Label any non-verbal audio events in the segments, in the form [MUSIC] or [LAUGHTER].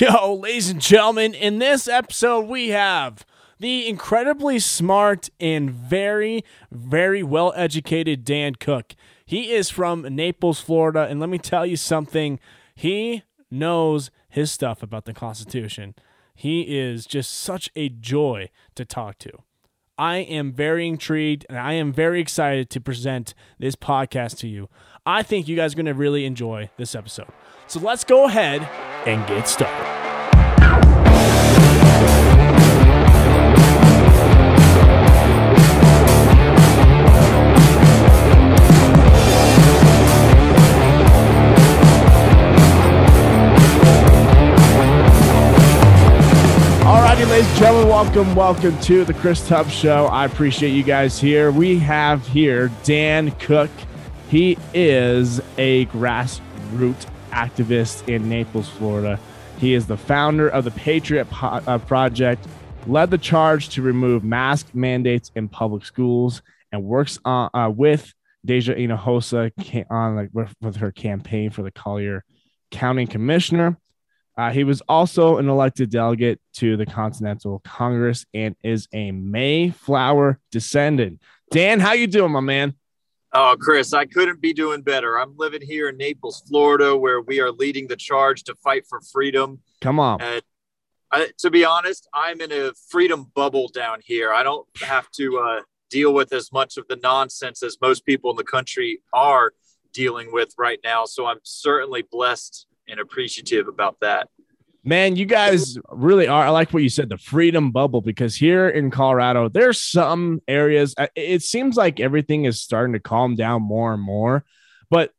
Yo, ladies and gentlemen, in this episode, we have the incredibly smart and very, very well educated Dan Cook. He is from Naples, Florida, and let me tell you something. He knows his stuff about the Constitution. He is just such a joy to talk to. I am very intrigued and I am very excited to present this podcast to you. I think you guys are going to really enjoy this episode. So let's go ahead and get started. Ladies and gentlemen, welcome, welcome to the Chris Tubbs Show. I appreciate you guys here. We have here Dan Cook. He is a grassroots activist in Naples, Florida. He is the founder of the Patriot Po- uh, Project, led the charge to remove mask mandates in public schools, and works on, uh, with Daija Hinojosa ca- on like with, with her campaign for the Collier County Commissioner. Uh, he was also an elected delegate to the Continental Congress and is a Mayflower descendant. Dan, how you doing, my man? Oh, Chris, I couldn't be doing better. I'm living here in Naples, Florida, where we are leading the charge to fight for freedom. Come on. And I, to be honest, I'm in a freedom bubble down here. I don't have to uh, deal with as much of the nonsense as most people in the country are dealing with right now. So I'm certainly blessed and appreciative about that. Man, you guys really are. I like what you said, the freedom bubble, because here in Colorado, there's some areas, uh, it seems like everything is starting to calm down more and more. But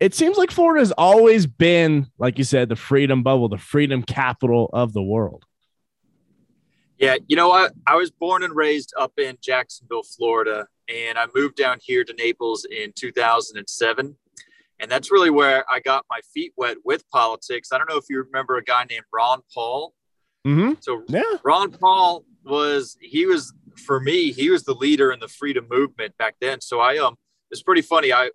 it seems like Florida has always been, like you said, the freedom bubble, the freedom capital of the world. Yeah, you know what? I was born and raised up in Jacksonville, Florida, and I moved down here to Naples in 2007. And that's really where I got my feet wet with politics. I don't know if you remember a guy named Ron Paul. Mm-hmm. So Yeah. Ron Paul was he was for me he was the leader in the freedom movement back then. So I um it's pretty funny. I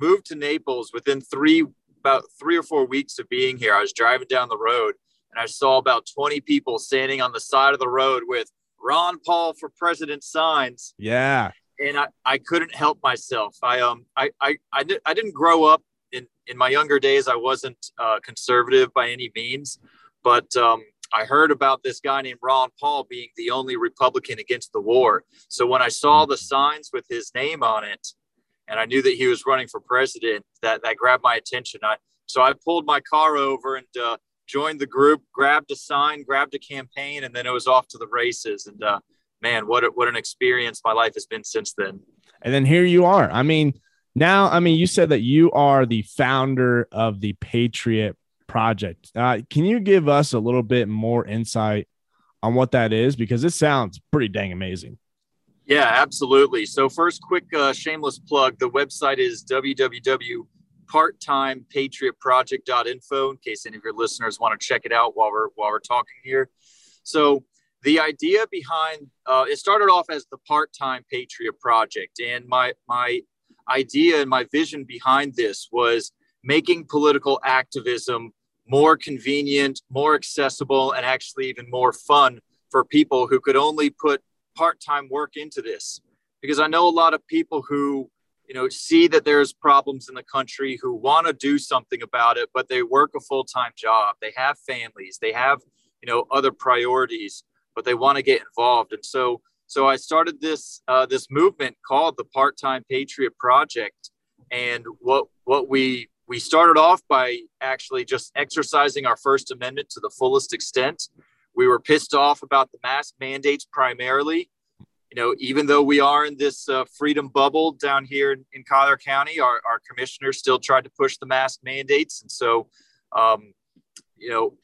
moved to Naples within three about three or four weeks of being here. I was driving down the road and I saw about 20 people standing on the side of the road with Ron Paul for president signs Yeah. And I, I couldn't help myself. I um I I I, di- I didn't grow up in in my younger days. I wasn't uh, conservative by any means, but um, I heard about this guy named Ron Paul being the only Republican against the war. So when I saw the signs with his name on it, and I knew that he was running for president, that that grabbed my attention. I so I pulled my car over and uh, joined the group, grabbed a sign, grabbed a campaign, and then it was off to the races. And uh, man, what a, what an experience my life has been since then. And then here you are. I mean, now, I mean, you said that you are the founder of the Patriot Project. Uh, can you give us a little bit more insight on what that is? Because it sounds pretty dang amazing. Yeah, absolutely. So first, quick uh, shameless plug. The website is www.parttimepatriotproject.info in case any of your listeners want to check it out while we're while we're talking here. So the idea behind uh, it started off as the part-time patriot project. And my my idea and my vision behind this was making political activism more convenient more accessible and actually even more fun for people who could only put part-time work into this. Because i know a lot of people who you know see that there's problems in the country who want to do something about it but they work a full-time job they have families they have you know other priorities but they want to get involved. And so so i started this uh, this movement called the part-time patriot project. And what what we we started off by actually just exercising our first amendment to the fullest extent. We were pissed off about the mask mandates primarily. You know even though we are in this uh, freedom bubble down here in, in collier county our, our commissioner still tried to push the mask mandates. And so um, you know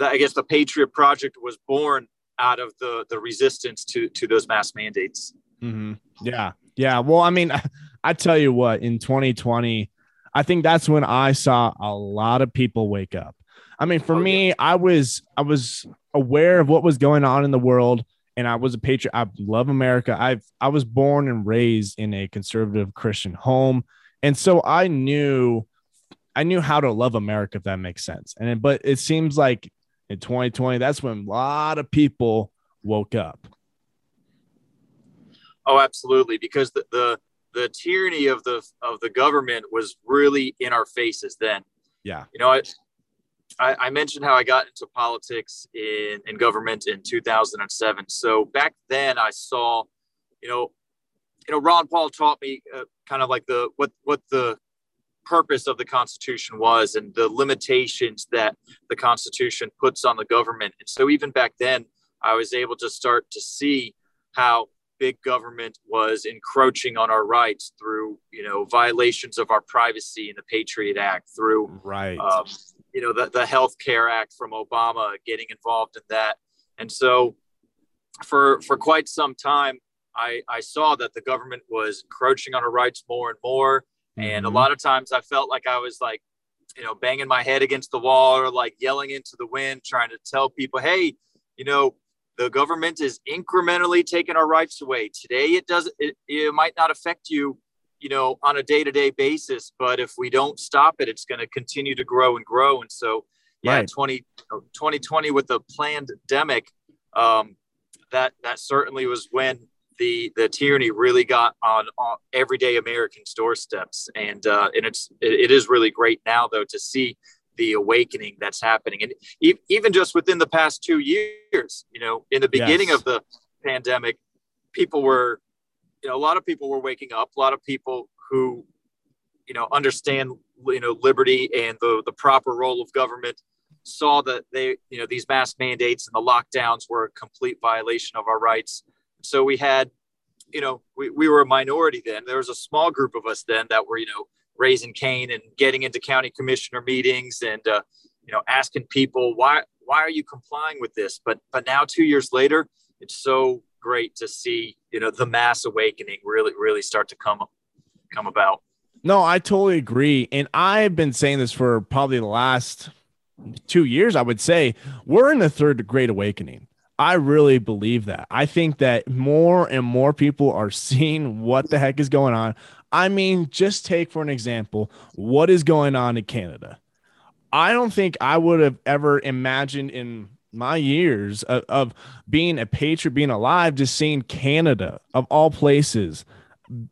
i guess the patriot project was born out of the the resistance to to those mask mandates Mm-hmm. Yeah. Yeah. Well, I mean, [LAUGHS] I tell you what, in 2020, I think that's when I saw a lot of people wake up. I mean, for Oh, me, I was I was aware of what was going on in the world, and I was a patriot. I love America. I've I was born and raised in a conservative Christian home, and so I knew I knew how to love America, if that makes sense. And but it seems like in 2020, that's when a lot of people woke up. Oh, absolutely. Because the, the, the tyranny of the of the government was really in our faces then. Yeah. You know, I, I, I mentioned how I got into politics in, in government in 2007. So back then I saw, you know, you know, Ron Paul taught me uh, kind of like the what what the purpose of the Constitution was and the limitations that the Constitution puts on the government. And so even back then, I was able to start to see how big government was encroaching on our rights through you know violations of our privacy in the Patriot Act, through right. Um, you know the the Health Care Act from Obama, getting involved in that, and so for for quite some time I, I saw that the government was encroaching on our rights more and more. And a mm-hmm. lot of times I felt like I was like, you know, banging my head against the wall or like yelling into the wind, trying to tell people, hey, you know, the government is incrementally taking our rights away. Today, it doesn't, it, it might not affect you, you know, on a day to day basis, but if we don't stop it, it's going to continue to grow and grow. And so, yeah, right. 20, 2020 with the pandemic, um, that, that certainly was when the the tyranny really got on, on everyday Americans' doorsteps, and uh, and it's it, it is really great now though to see the awakening that's happening, and e- even just within the past two years, you know, in the beginning yes. of the pandemic, people were, you know, a lot of people were waking up, a lot of people who, you know, understand you know liberty and the the proper role of government saw that they you know these mask mandates and the lockdowns were a complete violation of our rights so we had, you know, we, we were a minority then. There was a small group of us then that were, you know, raising Cain and getting into county commissioner meetings and, uh, you know, asking people why why are you complying with this? But but now two years later, it's so great to see you know the mass awakening really really start to come come about. No, I totally agree, and I've been saying this for probably the last two years. I would say we're in the third great awakening. I really believe that. I think that more and more people are seeing what the heck is going on. I mean, just take for an example what is going on in Canada. I don't think I would have ever imagined in my years of, of being a patriot, being alive, just seeing Canada of all places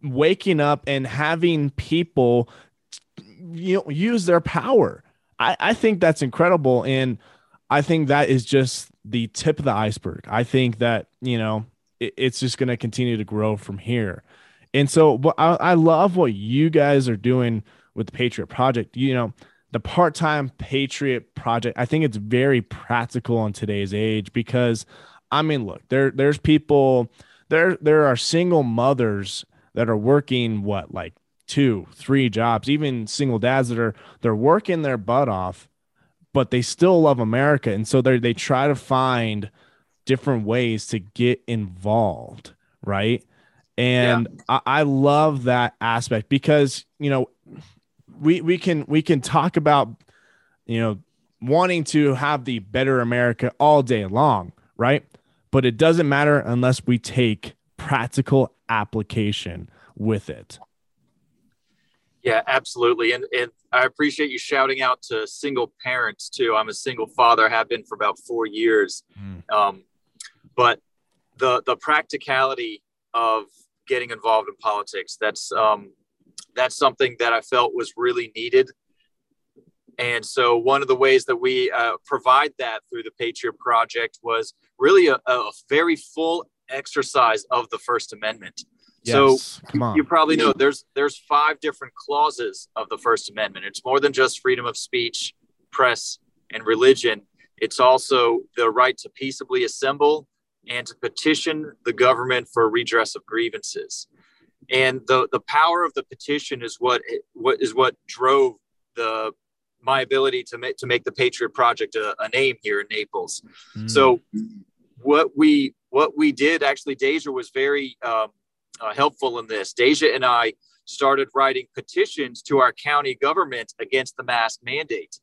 waking up and having people you know use their power. I, I think that's incredible. And I think that is just the tip of the iceberg. I think that, you know, it, it's just going to continue to grow from here. And so I, I love what you guys are doing with the Patriot Project. You know, the part time Patriot Project, I think it's very practical in today's age because, I mean, look, there there's people, there there are single mothers that are working what like two, three jobs, even single dads that are they're working their butt off but they still love America. And so they they try to find different ways to get involved, right? And yeah. I, I love that aspect because you know we we can we can talk about you know wanting to have the better America all day long, right? But it doesn't matter unless we take practical application with it. Yeah, absolutely. And, and I appreciate you shouting out to single parents too. I'm a single father, have been for about four years. Mm. Um, but the, the practicality of getting involved in politics, that's, um, that's something that I felt was really needed. And so one of the ways that we uh, provide that through the Patriot Project was really a, a very full exercise of the First Amendment. Yes. So you probably know there's there's five different clauses of the First Amendment. It's more than just freedom of speech, press, and religion. It's also the right to peaceably assemble and to petition the government for redress of grievances. And the the power of the petition is what what is what drove the my ability to make to make the Patriot Project a, a name here in Naples. Mm. So what we what we did actually, Daija was very um, uh, helpful in this. Daija and I started writing petitions to our county government against the mask mandate.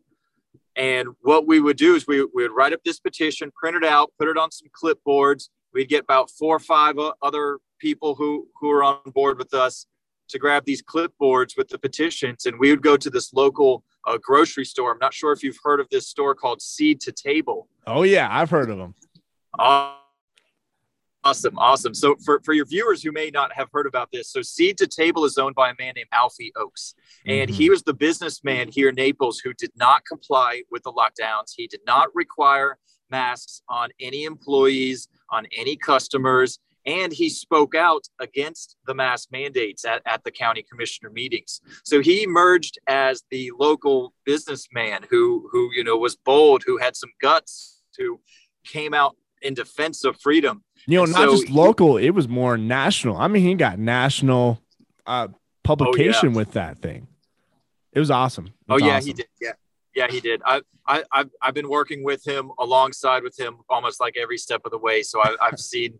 And what we would do is we, we would write up this petition, print it out, put it on some clipboards. We'd get about four or five other people who, who are on board with us to grab these clipboards with the petitions. And we would go to this local a grocery store. I'm not sure if you've heard of this store called Seed to Table. Oh yeah, I've heard of them. Uh, Awesome, awesome. So for, for your viewers who may not have heard about this, so Seed to Table is owned by a man named Alfie Oakes. And mm-hmm. he was the businessman here in Naples who did not comply with the lockdowns. He did not require masks on any employees, on any customers, and he spoke out against the mask mandates at, at the county commissioner meetings. So he emerged as the local businessman who who you know was bold, who had some guts, who came out in defense of freedom. You know, and not so just local, it was more national. I mean, he got national uh, publication oh, yeah. with that thing. It was awesome. oh yeah, awesome. he did. Yeah. Yeah, he did. I, I, I've, I've been working with him alongside with him almost like every step of the way. So I, I've [LAUGHS] seen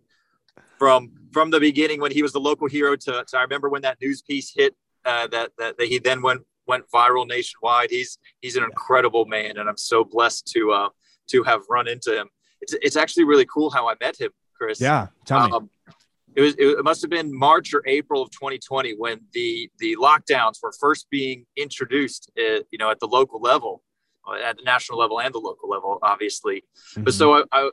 from from the beginning when he was the local hero to, to I remember when that news piece hit uh, that, that that he then went went viral nationwide. He's he's an incredible man, and I'm so blessed to uh, to have run into him it's it's actually really cool how I met him, Chris. Yeah, tell me. Um, it was it must have been March or April of 2020 when the the lockdowns were first being introduced, uh, you know, at the local level, uh, at the national level and the local level, obviously. Mm-hmm. But so I, I,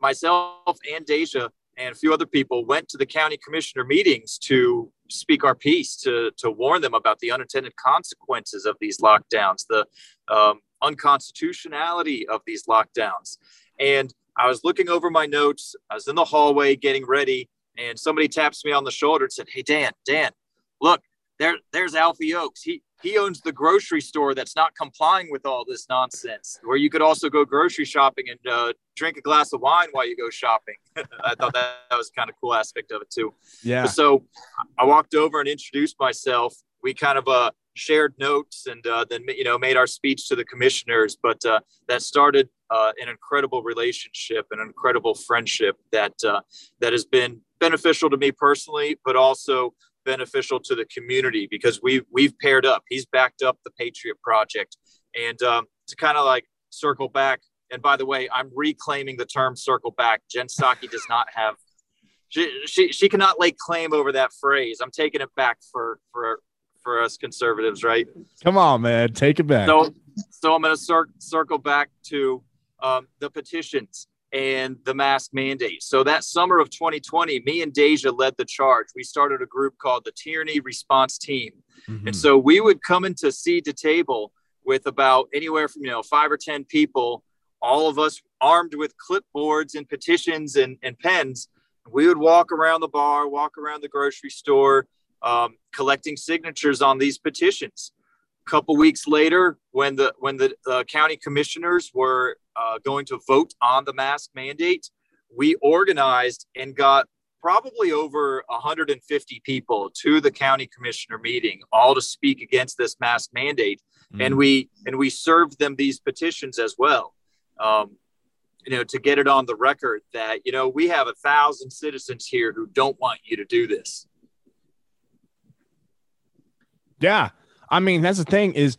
myself and Daija and a few other people went to the county commissioner meetings to speak our piece to to warn them about the unintended consequences of these lockdowns, the um, unconstitutionality of these lockdowns, and I was looking over my notes. I was in the hallway getting ready, and somebody taps me on the shoulder and said, "Hey, Dan, Dan, look, there, there's Alfie Oakes. He he owns the grocery store that's not complying with all this nonsense. Where you could also go grocery shopping and uh, drink a glass of wine while you go shopping. [LAUGHS] I thought that, that was kind of cool aspect of it too. Yeah. So I walked over and introduced myself. We kind of uh, shared notes and uh, then you know made our speech to the commissioners. But uh, that started uh, an incredible relationship, an incredible friendship that uh, that has been beneficial to me personally, but also beneficial to the community because we've we've paired up. He's backed up the Patriot Project, and um, to kind of like circle back. And by the way, I'm reclaiming the term "circle back." Jen Psaki does not have. She, she, she cannot lay claim over that phrase. I'm taking it back for for for us conservatives, right? Come on, man, take it back. So, so I'm going to cir- circle back to um, the petitions and the mask mandate. So that summer of 2020, me and Daija led the charge. We started a group called the Tyranny Response Team, mm-hmm. and so we would come into seed to table with about anywhere from you know five or ten people, all of us armed with clipboards and petitions and, and pens. We would walk around the bar, walk around the grocery store, um, collecting signatures on these petitions. A couple weeks later, when the when the uh, county commissioners were uh, going to vote on the mask mandate, we organized and got probably over 150 people to the county commissioner meeting, all to speak against this mask mandate, mm. and we and we served them these petitions as well. Um, you know, to get it on the record that you know we have a thousand citizens here who don't want you to do this. Yeah. I mean, that's the thing is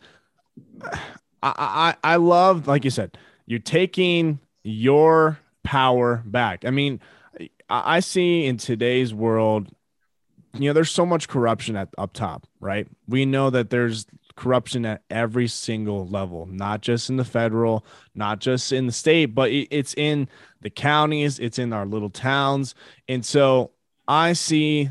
I, I, I love, like you said, you're taking your power back. I mean, I, I see in today's world, you know, there's so much corruption at up top, right? We know that there's corruption at every single level, not just in the federal, not just in the state, but it's in the counties, it's in our little towns. And so I see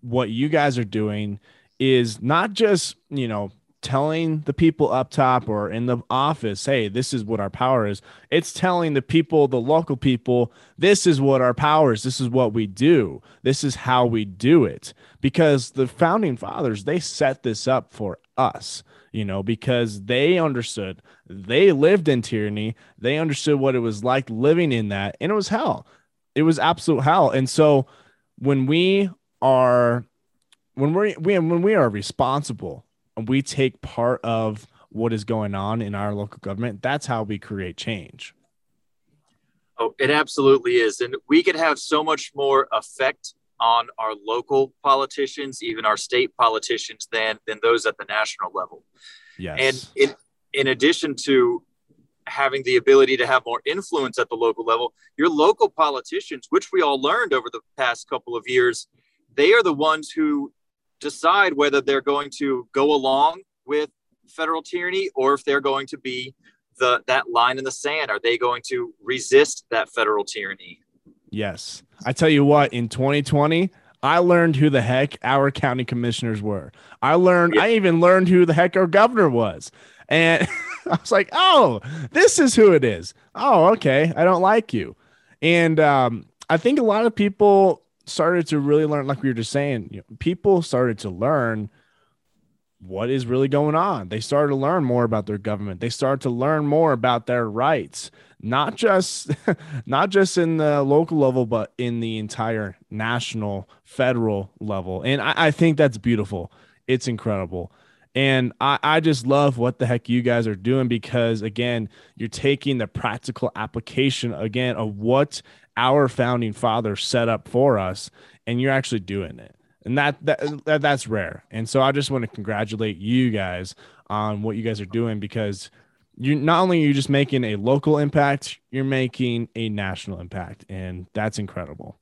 what you guys are doing is not just, you know, telling the people up top or in the office, hey, this is what our power is. It's telling the people, the local people, this is what our power is. This is what we do. This is how we do it. Because the founding fathers, they set this up for us, you know, because they understood, they lived in tyranny. They understood what it was like living in that. And it was hell. It was absolute hell. And so when we are when we when we are responsible and we take part of what is going on in our local government, that's how we create change. Oh, it absolutely is. And we could have so much more effect on our local politicians, even our state politicians, than than those at the national level. Yes. And in in addition to having the ability to have more influence at the local level, your local politicians, which we all learned over the past couple of years, they are the ones who decide whether they're going to go along with federal tyranny or if they're going to be the that line in the sand. Are they going to resist that federal tyranny? Yes. I tell you what, in 2020, I learned who the heck our county commissioners were. I learned, yeah. I even learned who the heck our governor was. And [LAUGHS] I was like, oh, this is who it is. Oh, okay. I don't like you. And um, I think a lot of people started to really learn, like we were just saying, you know, people started to learn what is really going on. They started to learn more about their government. They started to learn more about their rights, not just [LAUGHS] not just in the local level, but in the entire national, federal level. And I, I think that's beautiful. It's incredible. And I, I just love what the heck you guys are doing because again, you're taking the practical application again of what our founding fathers set up for us, and you're actually doing it and that, that, that that's rare. And so I just want to congratulate you guys on what you guys are doing because you not only are you just making a local impact, you're making a national impact, and that's incredible.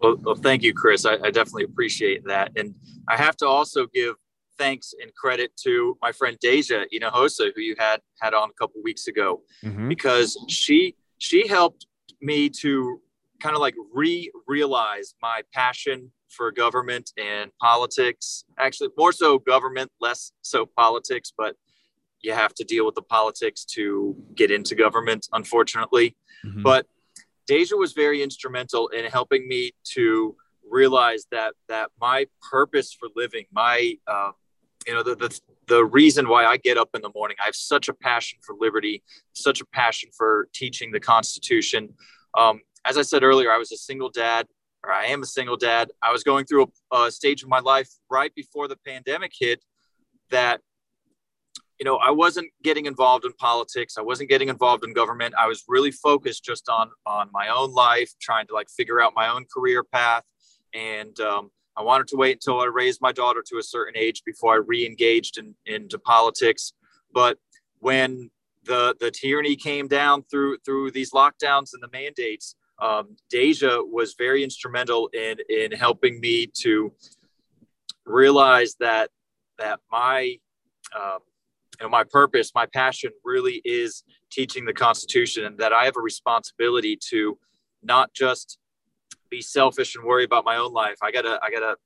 Well, well thank you, Chris. I, I definitely appreciate that, and I have to also give thanks and credit to my friend Daija Hinojosa, who you had had on a couple weeks ago, mm-hmm. because she she helped me to kind of like re realize my passion for government and politics. Actually, more so government, less so politics, but you have to deal with the politics to get into government, unfortunately. Mm-hmm. But Daija was very instrumental in helping me to realize that that my purpose for living, my uh, you know the, the the reason why I get up in the morning, I have such a passion for liberty, such a passion for teaching the Constitution. Um, as I said earlier, I was a single dad or I am a single dad. I was going through a, a stage of my life right before the pandemic hit that you know i wasn't getting involved in politics. I wasn't getting involved in government. I was really focused just on on my own life trying to like figure out my own career path. And um, i wanted to wait until i raised my daughter to a certain age before i re-engaged in, into politics. But when the the tyranny came down through through these lockdowns and the mandates um, Daija was very instrumental in in helping me to realize that that my um, you know my purpose, my passion, really is teaching the Constitution, and that I have a responsibility to not just be selfish and worry about my own life. I gotta I gotta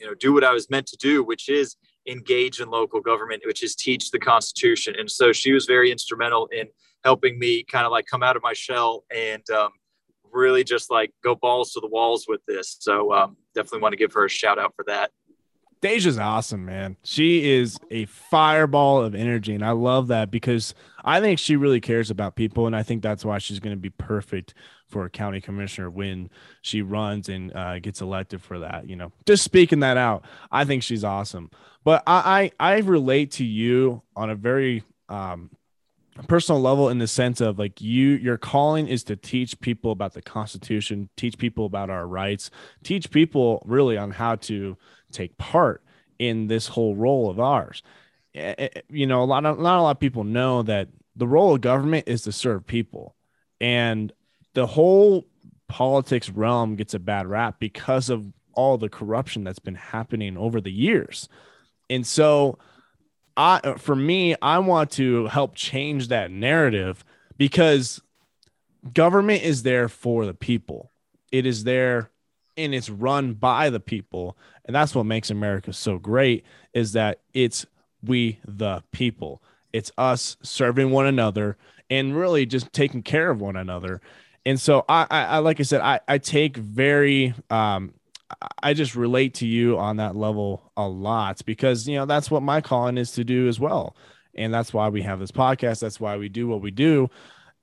you know do what I was meant to do, which is engage in local government, which is teach the Constitution. And so she was very instrumental in helping me kind of like come out of my shell and um, really just like go balls to the walls with this. So um, definitely want to give her a shout out for that. Daija's awesome, man. She is a fireball of energy. And I love that because I think she really cares about people. And I think that's why she's going to be perfect for a county commissioner when she runs and uh, gets elected for that. You know, just speaking that out, I think she's awesome. But I, I, I relate to you on a very um, personal level in the sense of like you your calling is to teach people about the constitution teach people about our rights teach people really on how to take part in this whole role of ours. Eh, eh, you know a lot of not a lot of people know that the role of government is to serve people. And the whole politics realm gets a bad rap because of all the corruption that's been happening over the years. And so I for me, I want to help change that narrative because government is there for the people. It is there and it's run by the people. And that's what makes America so great is that it's we the people. It's us serving one another and really just taking care of one another. And so I, I, I like I said, I, I take very um, I just relate to you on that level a lot because you know that's what my calling is to do as well, and that's why we have this podcast. That's why we do what we do,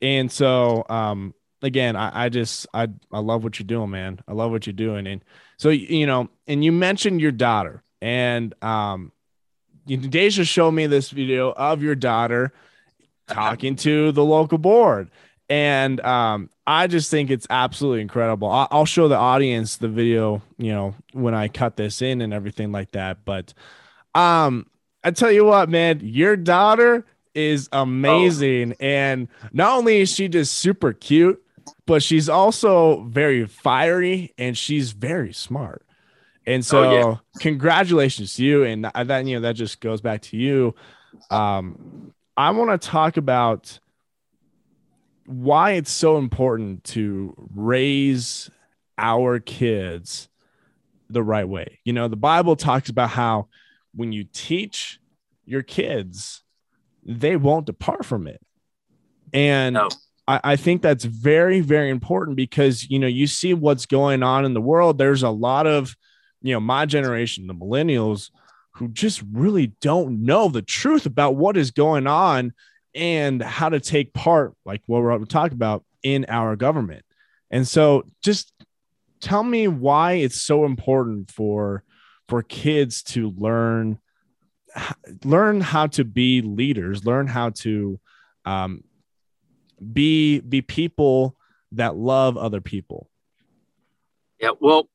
and so um, again, I, I just I I love what you're doing, man. I love what you're doing, and so you know, and you mentioned your daughter, and um, Daija showed me this video of your daughter talking to the local board and um, I just think it's absolutely incredible. I'll show the audience the video, you know, when I cut this in and everything like that. But um, I tell you what, man, your daughter is amazing, oh. and not only is she just super cute, but she's also very fiery and she's very smart. And so, oh, yeah. congratulations to you, and that you know that just goes back to you um, I want to talk about why it's so important to raise our kids the right way. You know, the Bible talks about how when you teach your kids, they won't depart from it. And no. I, I think that's very, very important because, you know, you see what's going on in the world. There's a lot of, you know, my generation, the millennials, who just really don't know the truth about what is going on and how to take part, like what we're talking about in our government. And so just tell me why it's so important for for kids to learn learn how to be leaders, learn how to um, be be people that love other people. Yeah, well,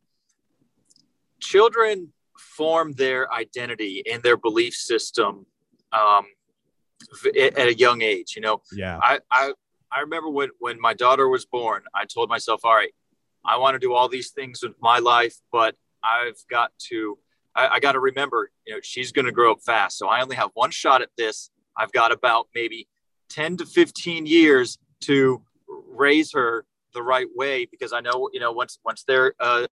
children form their identity and their belief system um, at a young age. You know, yeah. I, I I remember when when my daughter was born, I told myself, all right, I want to do all these things with my life, but I've got to I, I got to remember, you know, she's going to grow up fast, so I only have one shot at this. I've got about maybe ten to fifteen years to raise her the right way because I know, you know, once once they're uh,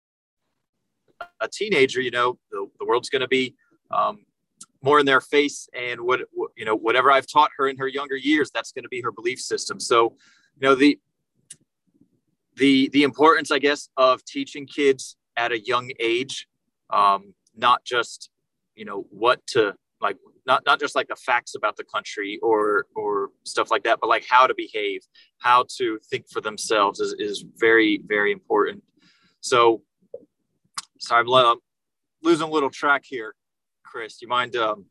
a teenager, you know, the, the world's going to be um, more in their face and what you know whatever i've taught her in her younger years that's going to be her belief system. So you know the the the importance i guess of teaching kids at a young age um, not just you know what to like not not just like the facts about the country or or stuff like that but like how to behave how to think for themselves is, is very very important. So sorry i'm losing a little track here Chris. Do you mind um,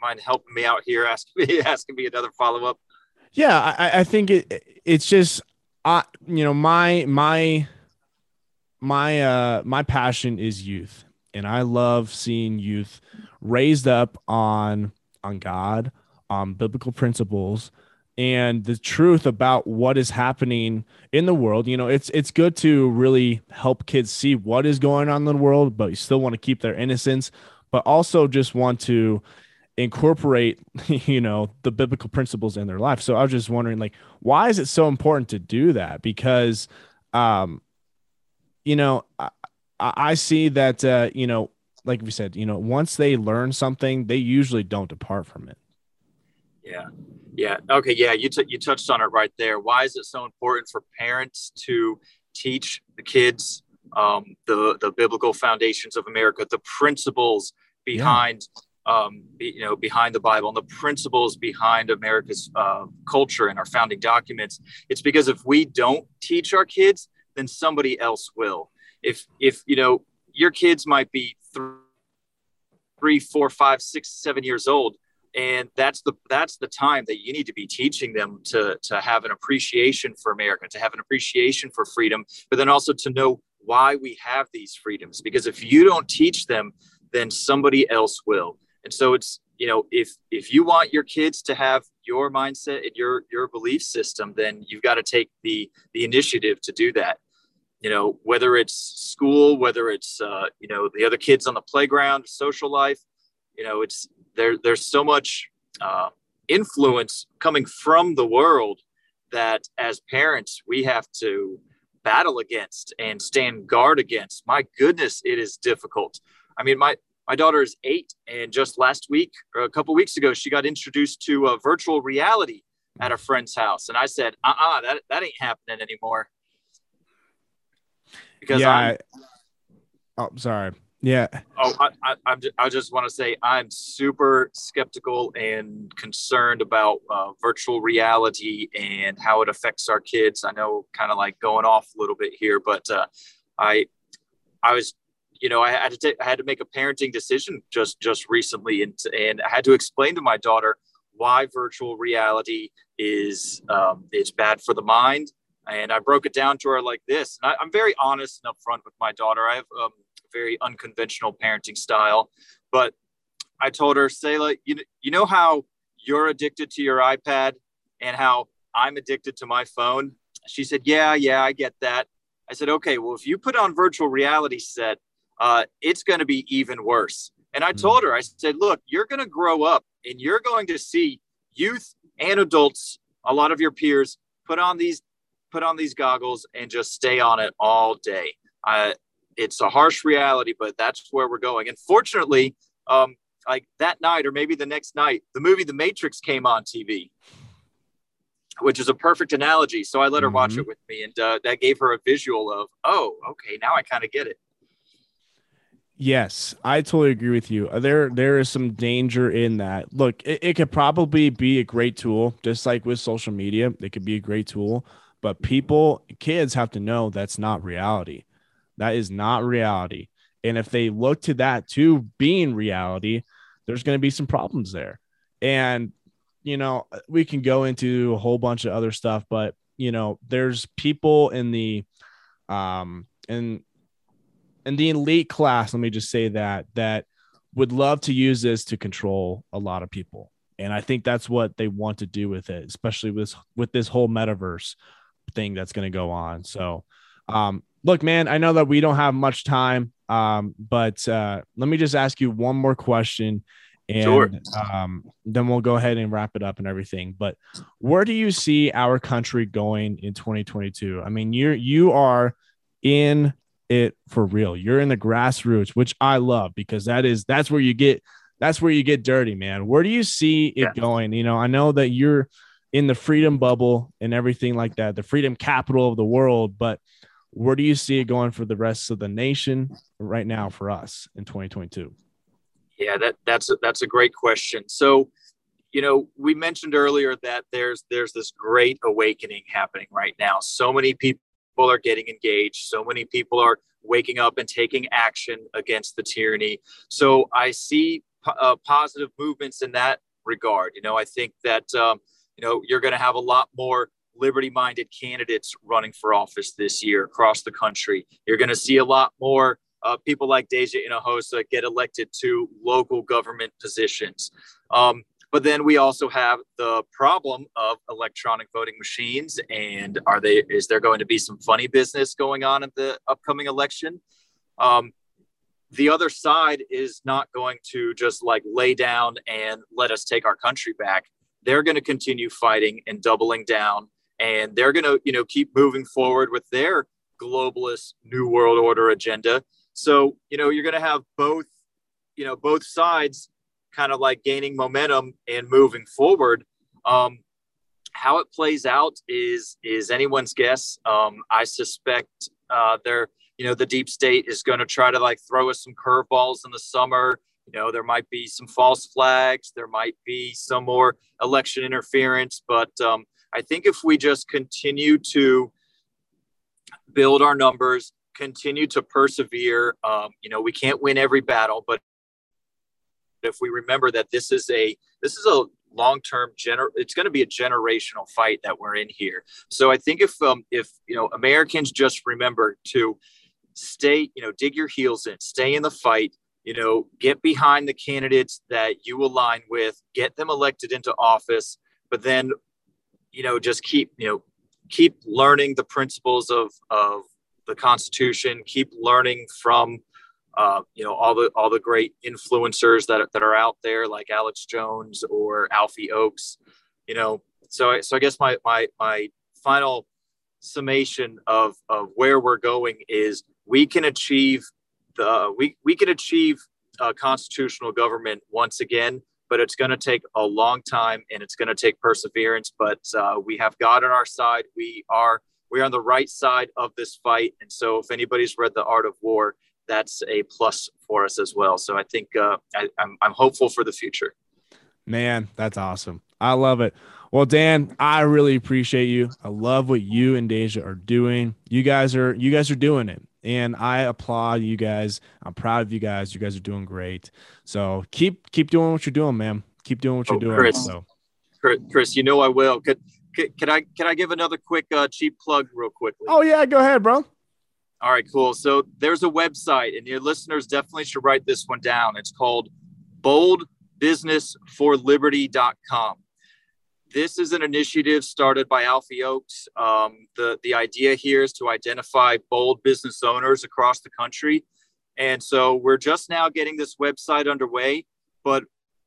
mind helping me out here, asking [LAUGHS] me asking me another follow up? Yeah, I, I think it it's just I you know my my my uh my passion is youth and I love seeing youth raised up on on God, on biblical principles and the truth about what is happening in the world. You know, it's it's good to really help kids see what is going on in the world, but you still want to keep their innocence but also just want to incorporate [LAUGHS] you know the biblical principles in their life. So i was just wondering like why is it so important to do that? Because um you know i, I see that uh you know like we said you know once they learn something they usually don't depart from it. Yeah. Yeah. Okay. Yeah. You, t- you touched on it right there. Why is it so important for parents to teach the kids um, the the biblical foundations of America, the principles behind yeah. um, you know behind the Bible and the principles behind America's uh, culture and our founding documents. It's because if we don't teach our kids, then somebody else will. If if you know your kids might be three, four, five, six, seven years old, and that's the that's the time that you need to be teaching them to to have an appreciation for America, to have an appreciation for freedom, but then also to know why we have these freedoms. Because if you don't teach them, then somebody else will. And so it's, you know, if if you want your kids to have your mindset and your your belief system, then you've got to take the the initiative to do that. You know, whether it's school, whether it's uh, you know the other kids on the playground, social life. You know, it's there. There's so much uh, influence coming from the world that as parents we have to battle against and stand guard against. My goodness, it is difficult. I mean, my my daughter is eight, and just last week or a couple weeks ago, she got introduced to a virtual reality at a friend's house, and I said, "Uh, uh that that ain't happening anymore." Because yeah, I, oh, sorry. Yeah. Oh, I, I, I'm just, I just want to say I'm super skeptical and concerned about uh, virtual reality and how it affects our kids. I know, kind of like going off a little bit here, but uh, I, I was, you know, I had to take, I had to make a parenting decision just just recently, and and I had to explain to my daughter why virtual reality is um, it's bad for the mind. And I broke it down to her like this. And I, am very honest and upfront with my daughter. I have um, very unconventional parenting style. But I told her, say, like, you, you know how you're addicted to your iPad and how I'm addicted to my phone? She said, Yeah, yeah, I get that. I said, Okay, well, if you put on virtual reality set, uh, it's going to be even worse. And I told her, I said, look, you're going to grow up and you're going to see youth and adults, a lot of your peers, put on these put on these goggles and just stay on it all day. Uh, it's a harsh reality, but that's where we're going. And fortunately, um, like that night or maybe the next night, the movie The Matrix came on TV, which is a perfect analogy. So I let her mm-hmm. watch it with me, and uh, that gave her a visual of, oh, okay, now I kind of get it. Yes, I totally agree with you. Uh, there, there is some danger in that. Look, it, it could probably be a great tool, just like with social media. It could be a great tool, but people, kids have to know that's not reality. That is not reality. And if they look to that to being reality, there's going to be some problems there. And you know, we can go into a whole bunch of other stuff, but you know, there's people in the um in and the elite class, let me just say that, that would love to use this to control a lot of people. And I think that's what they want to do with it, especially with with this whole metaverse thing that's going to go on. So, um, look, man, I know that we don't have much time, um, but uh, let me just ask you one more question, and sure. um, then we'll go ahead and wrap it up and everything. But where do you see our country going in 2022? I mean, you're you are in it for real. You're in the grassroots, which I love because that is that's where you get that's where you get dirty, man. Where do you see it yeah. going? You know, I know that you're in the freedom bubble and everything like that, the freedom capital of the world, but where do you see it going for the rest of the nation right now for us in 2022? Yeah, that that's a, that's a great question. So, you know, we mentioned earlier that there's there's this great awakening happening right now. So many people people are getting engaged. So many people are waking up and taking action against the tyranny. So I see uh, positive movements in that regard. You know, I think that, um, you know, you're going to have a lot more liberty minded candidates running for office this year across the country. You're going to see a lot more uh, people like Daija Hinojosa get elected to local government positions. Um, but then we also have the problem of electronic voting machines. And are they, is there going to be some funny business going on in the upcoming election? Um, the other side is not going to just like lay down and let us take our country back. They're going to continue fighting and doubling down, and they're going to, you know, keep moving forward with their globalist new world order agenda. So, you know, you're going to have both, you know, both sides kind of like gaining momentum and moving forward. Um, how it plays out is is anyone's guess. Um, I suspect uh, they're you know the deep state is going to try to like throw us some curveballs in the summer. You know there might be some false flags, there might be some more election interference, but um, I think if we just continue to build our numbers, continue to persevere, um, you know we can't win every battle, but if we remember that this is a this is a long-term gener it's going to be a generational fight that we're in here. So i think if um if you know americans just remember to stay you know dig your heels in stay in the fight you know get behind the candidates that you align with get them elected into office but then you know just keep you know keep learning the principles of of the constitution keep learning from uh, you know all the all the great influencers that, that are out there like alex jones or alfie oakes you know. So I, so i guess my my my final summation of of where we're going is we can achieve the we we can achieve a constitutional government once again but it's going to take a long time and it's going to take perseverance. But uh, we have god on our side. We are we are on the right side of this fight. And so if anybody's read the art of war that's a plus for us as well. So I think uh, I, I'm, I'm hopeful for the future. Man, that's awesome. I love it. Well, Dan, I really appreciate you. I love what you and Daija are doing. You guys are you guys are doing it. And I applaud you guys. I'm proud of you guys. You guys are doing great. So keep keep doing what you're doing, man. Keep doing what you're oh, doing. Chris, so. Chris, you know I will. Could, could, can I can I give another quick uh, cheap plug real quickly? Oh yeah, go ahead, bro. All right, cool. So there's a website, and your listeners definitely should write this one down. It's called boldbusinessforliberty.com. This is an initiative started by Alfie Oakes. Um, the, the idea here is to identify bold business owners across the country And so we're just now getting this website underway. But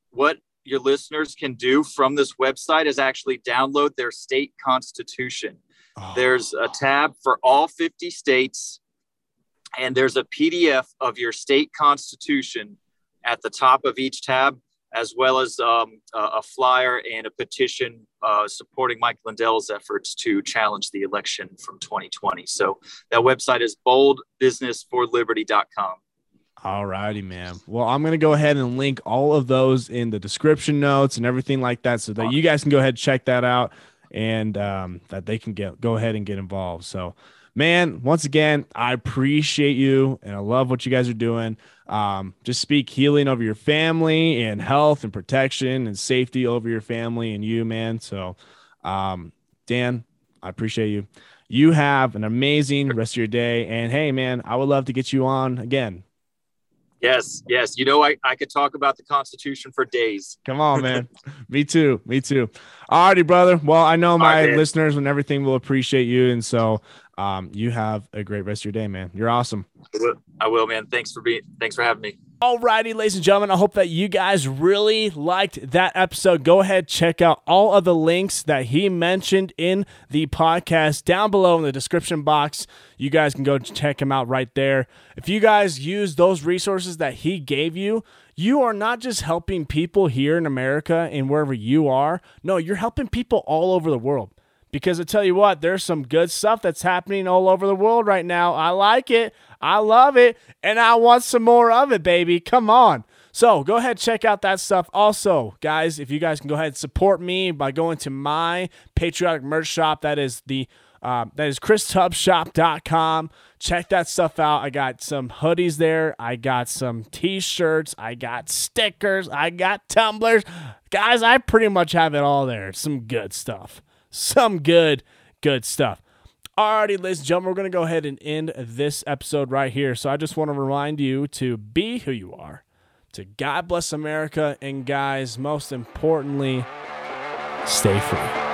what your listeners can do from this website is actually download their state constitution. Oh. There's a tab for all 50 states, and there's a PDF of your state constitution at the top of each tab, as well as um, a, flyer and a petition uh, supporting Mike Lindell's efforts to challenge the election from 2020. So that website is boldbusinessforliberty.com. All righty, man. Well, I'm going to go ahead and link all of those in the description notes and everything like that so that you guys can go ahead and check that out and um, that they can get go ahead and get involved. So, man, once again, I appreciate you and I love what you guys are doing. Um, just speak healing over your family and health and protection and safety over your family and you, man. So, um, Dan, I appreciate you. You have an amazing rest of your day. And hey, man, I would love to get you on again Yes, yes. You know, I, I could talk about the Constitution for days. Come on, man. [LAUGHS] me too. Me too. All righty, brother. Well, I know my right, listeners and everything will appreciate you. And so um, you have a great rest of your day, man. You're awesome. I will, man. Thanks for being thanks for having me. Alrighty, ladies and gentlemen, I hope that you guys really liked that episode. Go ahead, check out all of the links that he mentioned in the podcast down below in the description box. You guys can go check him out right there. If you guys use those resources that he gave you, you are not just helping people here in America and wherever you are. No, you're helping people all over the world. Because I tell you what, there's some good stuff that's happening all over the world right now. I like it. I love it. And I want some more of it, baby. Come on. So go ahead, check out that stuff. Also, guys, if you guys can go ahead and support me by going to my patriotic merch shop, that is the uh, that is christubbsshop.com. Check that stuff out. I got some hoodies there. I got some t-shirts. I got stickers. I got tumblers. Guys, I pretty much have it all there. Some good stuff some good, good stuff. Alrighty, ladies and gentlemen, we're going to go ahead and end this episode right here. So I just want to remind you to be who you are, to God bless America, and guys, most importantly, stay free.